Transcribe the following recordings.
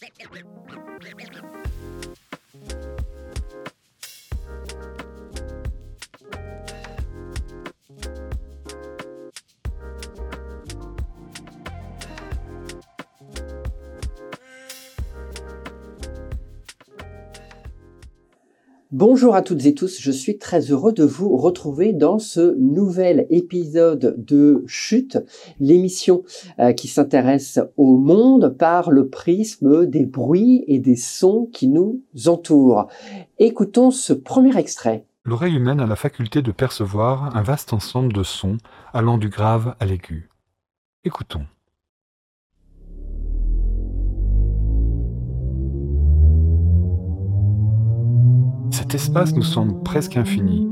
Thank you. Bonjour à toutes et tous, je suis très heureux de vous retrouver dans ce nouvel épisode de Chute, l'émission euh, qui s'intéresse au monde par le prisme des bruits et des sons qui nous entourent. Écoutons ce premier extrait. L'oreille humaine a la faculté de percevoir un vaste ensemble de sons allant du grave à l'aigu. Écoutons. Cet espace nous semble presque infini.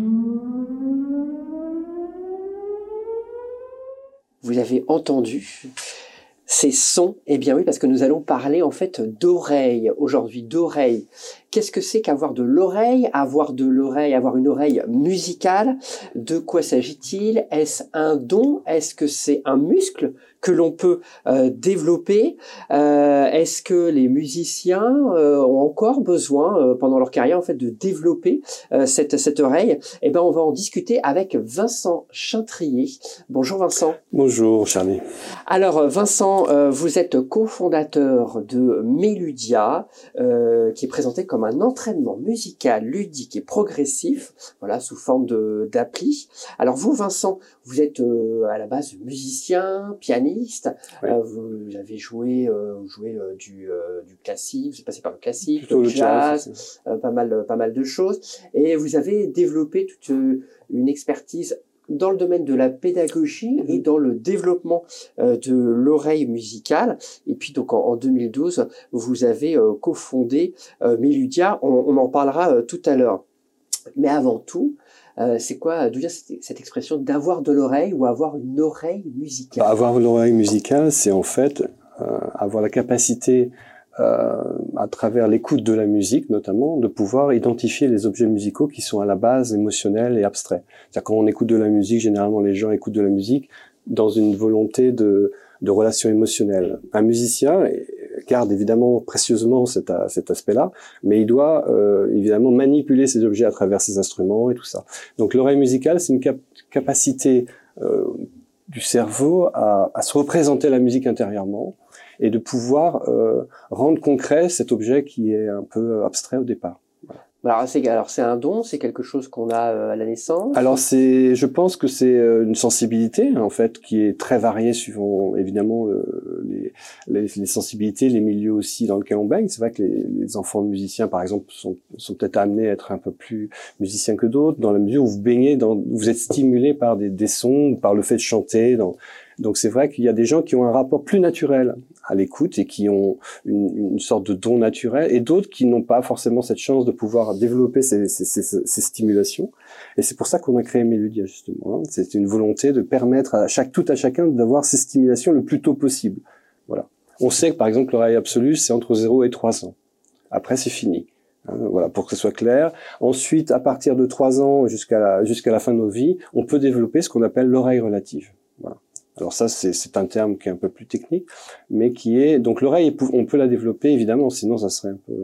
Vous avez entendu ces sons? Eh bien oui, parce que nous allons parler en fait d'oreilles aujourd'hui, d'oreilles. Qu'est-ce que c'est qu'avoir de l'oreille Avoir de l'oreille, avoir une oreille musicale? De quoi s'agit-il? Est-ce un don? Est-ce que c'est un muscle que l'on peut euh, développer? Euh, Est-ce que les musiciens euh, ont encore besoin, pendant leur carrière, en fait, de développer cette, cette oreille? Eh ben, on va en discuter avec Vincent Chintrier. Bonjour Vincent. Bonjour Charlie. Alors Vincent, vous êtes cofondateur de Meludia, qui est présenté comme un entraînement musical, ludique et progressif, voilà, sous forme de d'appli. Alors vous, Vincent, vous êtes à la base musicien, pianiste. Euh, vous avez joué, euh, joué euh, du, du classique, vous êtes passé par le classique, le jazz, pas mal, pas mal de choses, et vous avez développé toute une expertise dans le domaine de la pédagogie et mhm. dans le développement de l'oreille musicale. Et puis donc en, 2012, vous avez cofondé Meludia. On, on, en parlera tout à l'heure. Mais avant tout, euh, c'est quoi, d'où vient cette, expression d'avoir de l'oreille ou avoir une oreille musicale? Bah, Avoir l'oreille musicale, c'est en fait euh, avoir la capacité, euh, à travers l'écoute de la musique notamment, de pouvoir identifier les objets musicaux qui sont à la base émotionnels et abstraits. C'est-à-dire quand on écoute de la musique, généralement les gens écoutent de la musique dans une volonté de, de relation émotionnelle. Un musicien garde évidemment précieusement cet, aspect-là, mais il doit euh, évidemment manipuler ces objets à travers ses instruments et tout ça. Donc l'oreille musicale, c'est une capacité euh, du cerveau à, à, se représenter la musique intérieurement et de pouvoir euh, rendre concret cet objet qui est un peu abstrait au départ. Alors c'est alors c'est un don, c'est quelque chose qu'on a euh, à la naissance? Alors c'est, je pense que c'est euh, une sensibilité en fait qui est très variée suivant évidemment euh, les, les, les, sensibilités, les milieux aussi dans lesquels on baigne. C'est vrai que les, les, enfants de musiciens par exemple sont, sont peut-être amenés à être un peu plus musiciens que d'autres dans la mesure où vous baignez dans, vous êtes stimulé par des, des sons, par le fait de chanter. Dans, donc c'est vrai qu'il y a des gens qui ont un rapport plus naturel à l'écoute et qui ont une, sorte de don naturel, et d'autres qui n'ont pas forcément cette chance de pouvoir développer ces, stimulations. Et c'est pour ça qu'on a créé Mélodia justement. Hein. C'est une volonté de permettre à chaque tout à chacun d'avoir ces stimulations le plus tôt possible. Voilà. On sait que par exemple l'oreille absolue c'est entre 0 et 3 ans. Après c'est fini. Hein, voilà, pour que ce soit clair. Ensuite, à partir de 3 ans jusqu'à la fin de nos vies, on peut développer ce qu'on appelle l'oreille relative. Alors ça, c'est un terme qui est un peu plus technique, mais qui est donc l'oreille, on peut la développer évidemment, sinon ça serait un peu.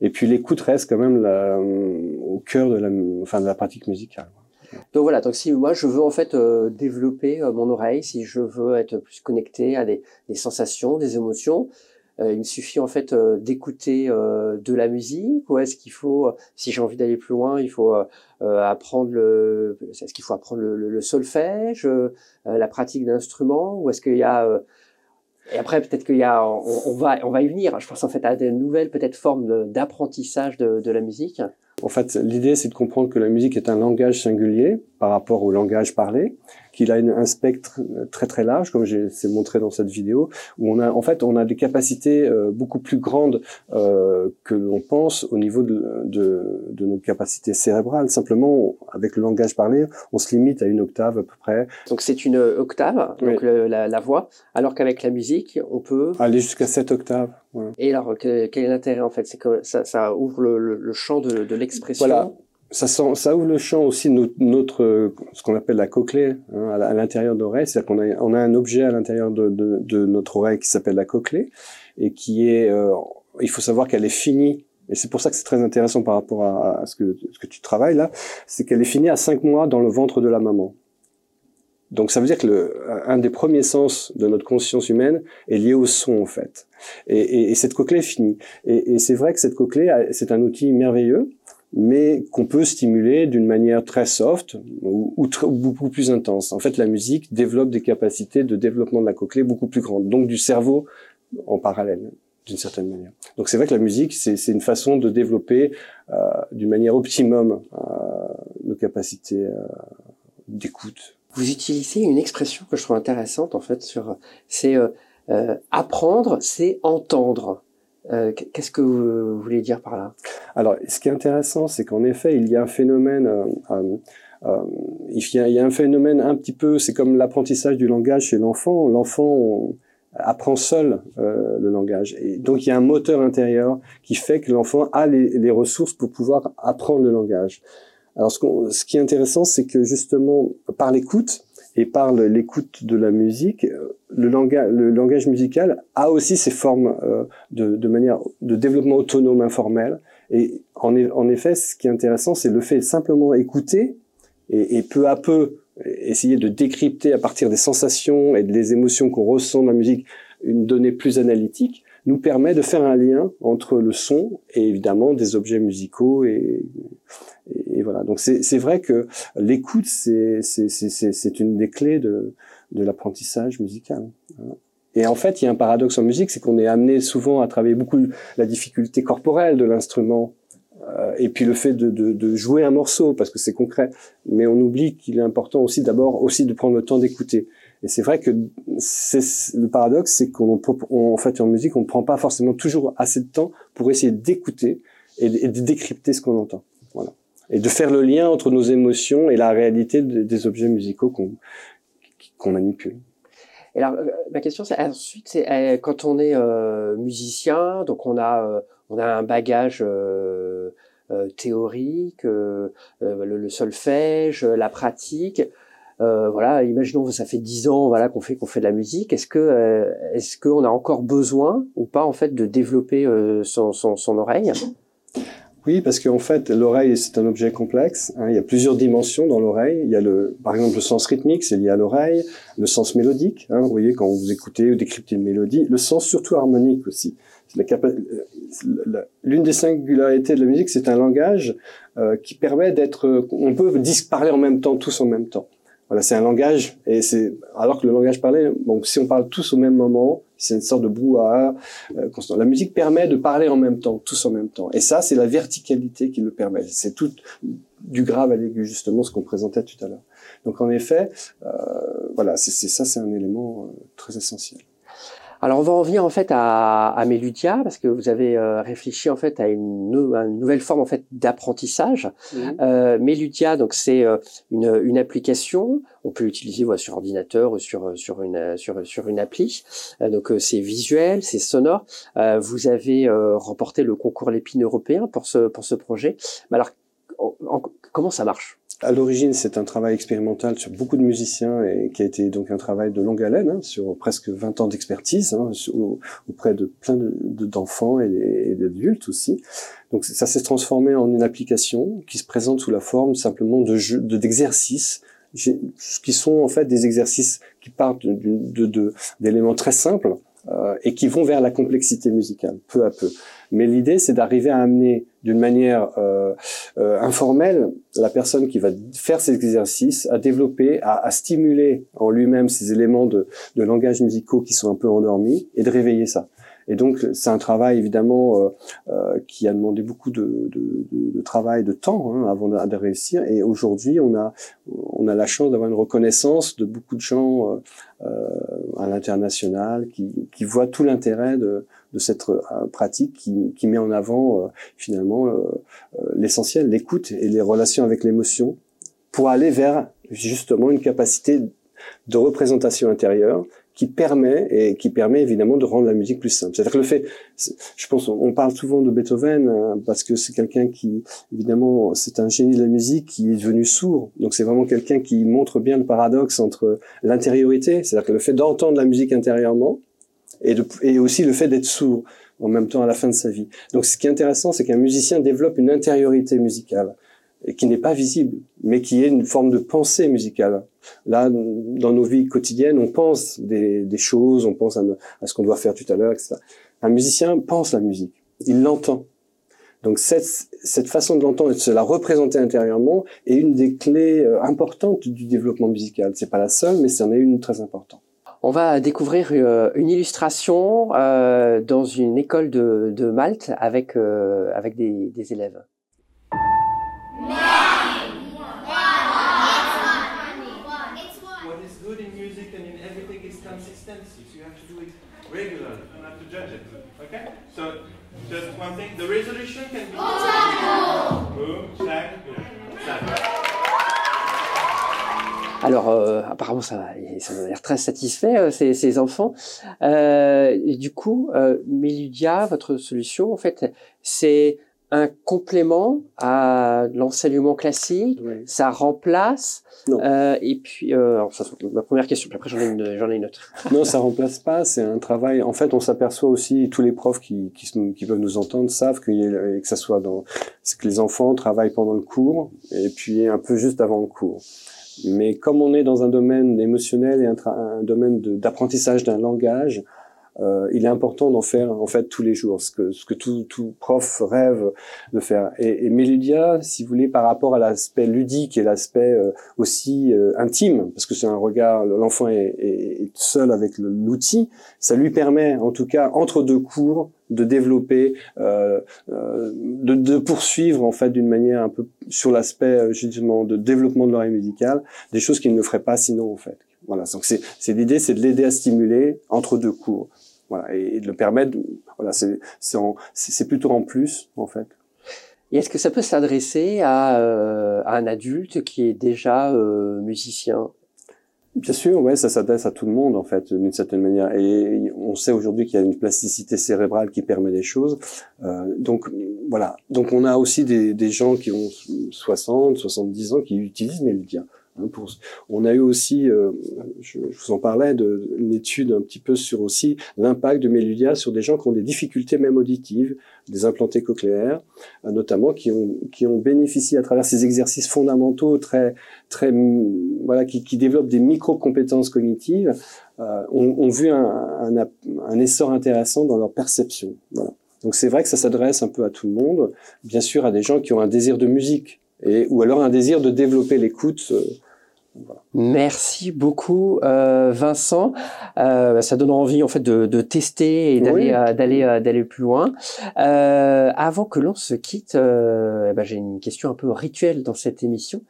Et puis l'écoute reste quand même la, au cœur de la, enfin de la pratique musicale. Donc voilà, donc si moi je veux en fait euh, développer euh, mon oreille, si je veux être plus connecté à des, des sensations, des émotions, il me suffit en fait euh, d'écouter euh, de la musique ou est-ce qu'il faut, si j'ai envie d'aller plus loin, il faut apprendre le, est-ce qu'il faut apprendre le, le solfège, la pratique d'instruments ou est-ce qu'il y a et après, peut-être qu'il y a, on, va, on va y venir. Je pense en fait à des nouvelles peut-être formes d'apprentissage de, de, la musique. En fait, l'idée, c'est de comprendre que la musique est un langage singulier par rapport au langage parlé, qu'il a une, un spectre très très large, comme j'ai montré dans cette vidéo, où on a, en fait, on a des capacités euh, beaucoup plus grandes euh, que l'on pense au niveau de, de, de, nos capacités cérébrales. Simplement, avec le langage parlé, on se limite à une octave à peu près. Donc c'est une octave, donc la, la, voix, alors qu'avec la musique, on peut aller jusqu'à sept octaves. Et alors, quel est l'intérêt en fait? C'est que ça, ça ouvre le, le, champ de, de l'expression. Voilà. Ça, sent, ça, ouvre le champ aussi de notre, notre ce qu'on appelle la cochlée hein, à l'intérieur de l'oreille. C'est-à-dire qu'on a, on a un objet à l'intérieur de, de, de, notre oreille qui s'appelle la cochlée. et qui est, euh, il faut savoir qu'elle est finie. Et c'est pour ça que c'est très intéressant par rapport à, ce, que, ce que tu travailles là, c'est qu'elle est finie à cinq mois dans le ventre de la maman. Donc ça veut dire que le, un des premiers sens de notre conscience humaine est lié au son en fait. Et, et, et cette cochlée est finie. Et, et c'est vrai que cette cochlée, c'est un outil merveilleux, mais qu'on peut stimuler d'une manière très soft ou, ou beaucoup plus intense. En fait, la musique développe des capacités de développement de la cochlée beaucoup plus grandes, donc du cerveau en parallèle d'une certaine manière. Donc c'est vrai que la musique, c'est une façon de développer euh, d'une manière optimum euh, nos capacités euh, d'écoute, vous utilisez une expression que je trouve intéressante en fait sur c'est euh, euh apprendre, c'est entendre. Euh, Qu'est-ce que vous voulez dire par là? Alors, ce qui est intéressant, c'est qu'en effet, il y a un phénomène. Euh, euh, euh il, y a, il y a un phénomène un petit peu, c'est comme l'apprentissage du langage chez l'enfant. L'enfant apprend seul euh, le langage. Et donc il y a un moteur intérieur qui fait que l'enfant a les, les, ressources pour pouvoir apprendre le langage. Alors, ce, qui est intéressant, c'est que justement, par l'écoute et par l'écoute de la musique, le langage, le langage musical a aussi ses formes euh, de, manière de développement autonome informel. Et en, effet, ce qui est intéressant, c'est le fait de simplement écouter et, peu à peu essayer de décrypter à partir des sensations et des émotions qu'on ressent dans la musique une donnée plus analytique nous permet de faire un lien entre le son et évidemment des objets musicaux et, voilà. Donc c'est vrai que l'écoute c'est une des clés de, de l'apprentissage musical. Et en fait, il y a un paradoxe en musique, c'est qu'on est amené souvent à travailler beaucoup la difficulté corporelle de l'instrument euh, et puis le fait de, de, de, jouer un morceau parce que c'est concret. Mais on oublie qu'il est important aussi d'abord aussi de prendre le temps d'écouter. Et c'est vrai que le paradoxe, c'est qu'en en fait en musique, on ne prend pas forcément toujours assez de temps pour essayer d'écouter et, de décrypter ce qu'on entend. Voilà. Et de faire le lien entre nos émotions et la réalité des objets musicaux qu'on qu'on manipule. Et alors, euh, ma question, c'est ensuite, c'est euh, quand on est euh, musicien, donc on a, euh, on a un bagage euh, théorique, le, le, solfège, la pratique. Euh, voilà, imaginons ça fait dix ans, voilà, qu'on fait qu'on fait de la musique. Est-ce que euh, est-ce qu'on a encore besoin ou pas en fait de développer euh, son, son, son, oreille? Oui, parce qu'en fait, l'oreille c'est un objet complexe. Hein. il y a plusieurs dimensions dans l'oreille. Il y a le, par exemple, le sens rythmique, c'est lié à l'oreille. Le sens mélodique, hein, vous voyez quand vous écoutez ou décryptez une mélodie. Le sens surtout harmonique aussi. L'une des singularités de la musique, c'est un langage qui permet d'être. On peut parler en même temps, tous en même temps. Voilà, c'est un langage et c'est alors que le langage parlé, bon, si on parle tous au même moment, c'est une sorte de brouhaha euh, constant. La musique permet de parler en même temps, tous en même temps. Et ça, c'est la verticalité qui le permet. C'est tout du grave à l'aigu, justement, ce qu'on présentait tout à l'heure. Donc en effet, euh, voilà, c'est ça, c'est un élément euh, très essentiel. Alors on va en venir en fait à, à Meludia parce que vous avez euh, réfléchi en fait à une, nouvelle forme en fait d'apprentissage. Mmh. Euh, Meludia donc c'est euh, une, une, application. On peut l'utiliser voilà, sur ordinateur ou sur sur une sur sur une appli. Euh, donc euh, c'est visuel, c'est sonore. vous avez remporté le concours Lépine européen pour ce pour ce projet. Mais alors comment ça marche? À l'origine, c'est un travail expérimental sur beaucoup de musiciens et qui a été donc un travail de longue haleine, hein, sur presque 20 ans d'expertise hein, auprès de plein d'enfants de, et d'adultes aussi. Donc ça s'est transformé en une application qui se présente sous la forme simplement de d'exercices, qui sont en fait des exercices qui partent d'éléments très simples euh, et qui vont vers la complexité musicale, peu à peu. Mais l'idée, c'est d'arriver à amener d'une manière euh, euh, informelle la personne qui va faire ces exercices à développer, à, à stimuler en lui-même ces éléments de, de langage musicaux qui sont un peu endormis et de réveiller ça. Et donc, c'est un travail évidemment euh, euh, qui a demandé beaucoup de, de, de, travail, de temps hein, avant de, réussir. Et aujourd'hui, on a on a la chance d'avoir une reconnaissance de beaucoup de gens euh, à l'international qui, qui voient tout l'intérêt de, de cette pratique qui, qui met en avant finalement l'essentiel, l'écoute et les relations avec l'émotion pour aller vers justement une capacité de représentation intérieure qui permet et qui permet évidemment de rendre la musique plus simple. C'est-à-dire que le fait, je pense, on parle souvent de Beethoven hein, parce que c'est quelqu'un qui, évidemment, c'est un génie de la musique qui est devenu sourd. Donc c'est vraiment quelqu'un qui montre bien le paradoxe entre l'intériorité, c'est-à-dire que le fait d'entendre la musique intérieurement et, et aussi le fait d'être sourd en même temps à la fin de sa vie. Donc ce qui est intéressant, c'est qu'un musicien développe une intériorité musicale et qui n'est pas visible, mais qui est une forme de pensée musicale. Là, dans nos vies quotidiennes, on pense des, choses, on pense à, ce qu'on doit faire tout à l'heure, etc. Un musicien pense la musique, il l'entend. Donc cette, cette façon de l'entendre et de se la représenter intérieurement est une des clés euh, importantes du développement musical. C'est pas la seule, mais c'en est une très importante. On va découvrir euh, une illustration euh, dans une école de, Malte avec, avec des élèves. Okay? So just one thing. The resolution can be. Boom. Alors, euh, apparemment, ça, ça a l'air très satisfait, euh, ces, ces enfants. Euh, et du coup, euh, Meludia, votre solution, en fait, c'est un complément à l'enseignement classique. Oui. Ça remplace. Non. Euh, et puis, euh, alors ça, ma première question. Puis après, j'en ai une, j'en ai une autre. Non, ça remplace pas. C'est un travail. En fait, on s'aperçoit aussi tous les profs qui, qui, qui peuvent nous entendre savent qu'il y a- que ça soit dans, c'est que les enfants travaillent pendant le cours et puis un peu juste avant le cours. Mais comme on est dans un domaine émotionnel et un, un domaine d'apprentissage d'un langage, euh, il est important d'en faire en fait tous les jours, ce que, ce que tout, tout prof rêve de faire. Et, et Méludia, si vous voulez, par rapport à l'aspect ludique et l'aspect euh, aussi euh, intime, parce que c'est un regard, l'enfant est, est- est seul avec l'outil, ça lui permet, en tout cas, entre deux cours, de développer, euh, euh, de, de poursuivre en fait d'une manière un peu sur l'aspect euh, justement de développement de l'oreille musicale, des choses qu'il ne ferait pas sinon en fait. Voilà, donc c'est l'idée, c'est de l'aider à stimuler entre deux cours, voilà, et, et de le permettre. Voilà, c'est plutôt en plus en fait. Et est-ce que ça peut s'adresser à, euh, à un adulte qui est déjà euh, musicien? Bien sûr, ouais, ça s'adresse à tout le monde en fait, d'une certaine manière. Et on sait aujourd'hui qu'il y a une plasticité cérébrale qui permet des choses. Euh, donc voilà. Donc on a aussi des, des gens qui ont 60, 70 ans qui utilisent hein, pour, on a eu aussi, euh, je, vous en parlais, de, une étude un petit peu sur aussi l'impact de Meludia sur des gens qui ont des difficultés même auditives, des implantés cochléaires, euh, notamment qui ont bénéficié à travers ces exercices fondamentaux très très voilà qui, développent des micro compétences cognitives euh, ont, vu un, essor intéressant dans leur perception donc c'est vrai que ça s'adresse un peu à tout le monde bien sûr à des gens qui ont un désir de musique et ou alors un désir de développer l'écoute Merci beaucoup, euh, Vincent. Euh, ça donne envie en fait de, de tester et d'aller Oui. euh, d'aller d'aller plus loin. Euh, avant que l'on se quitte, euh, eh ben, j'ai une question un peu rituelle dans cette émission.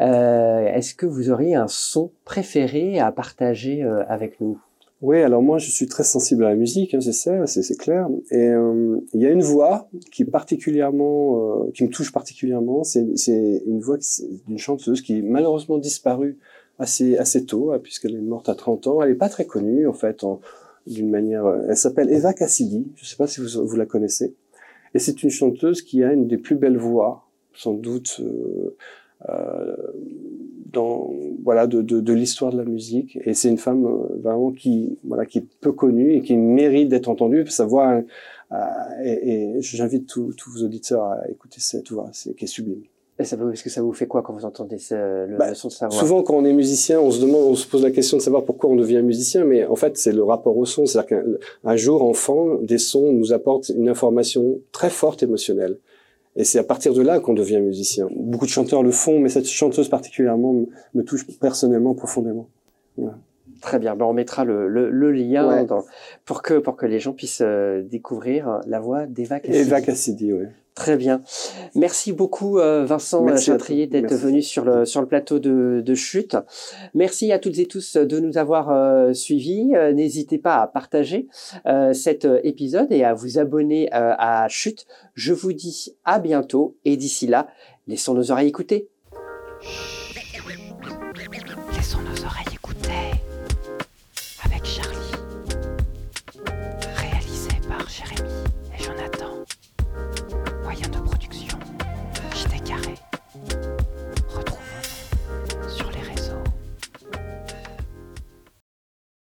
Euh, Est-ce que vous auriez un son préféré à partager avec nous? Oui, alors moi je suis très sensible à la musique, hein, c'est ça, c'est clair. Et euh, il y a une voix qui est particulièrement, euh, qui me touche particulièrement. C'est une voix d'une chanteuse qui est malheureusement disparue assez assez tôt, hein, puisqu'elle est morte à 30 ans. Elle est pas très connue en fait, d'une manière. euh, Elle s'appelle Eva Cassidy. Je sais pas si vous vous la connaissez. Et c'est une chanteuse qui a une des plus belles voix, sans doute. euh, euh, dans voilà de, de, de l'histoire de la musique. Et c'est une femme euh, vraiment qui voilà qui est peu connue et qui mérite d'être entendue. Sa voix euh, et, et j'invite tous tous vos auditeurs à écouter cette voix c'est qui est sublime. Et ça que ça vous fait quoi quand vous entendez ce, le, Bah, le son de sa voix? souvent quand on est musicien on se demande on se pose la question de savoir pourquoi on devient musicien mais en fait c'est le rapport au son. C'est-à-dire qu'un un jour enfant des sons nous apportent une information très forte émotionnelle et c'est à partir de là qu'on devient musicien. Beaucoup de chanteurs le font, mais cette chanteuse particulièrement me- me touche personnellement profondément. Très bien, ben, on mettra le, le, le lien Ouais. dans- pour que pour que les gens puissent euh, découvrir la voix d'Eva Cassidy. Eva Cassidy, oui. Très bien. Merci beaucoup euh, Vincent Chatrier d'être venu sur le sur le plateau de, de chute. Merci à toutes et tous de nous avoir euh, suivis. Euh, N'hésitez pas à partager euh, cet euh, épisode et à vous abonner euh, à Chute. Je vous dis à bientôt et d'ici là, laissons nos oreilles écouter.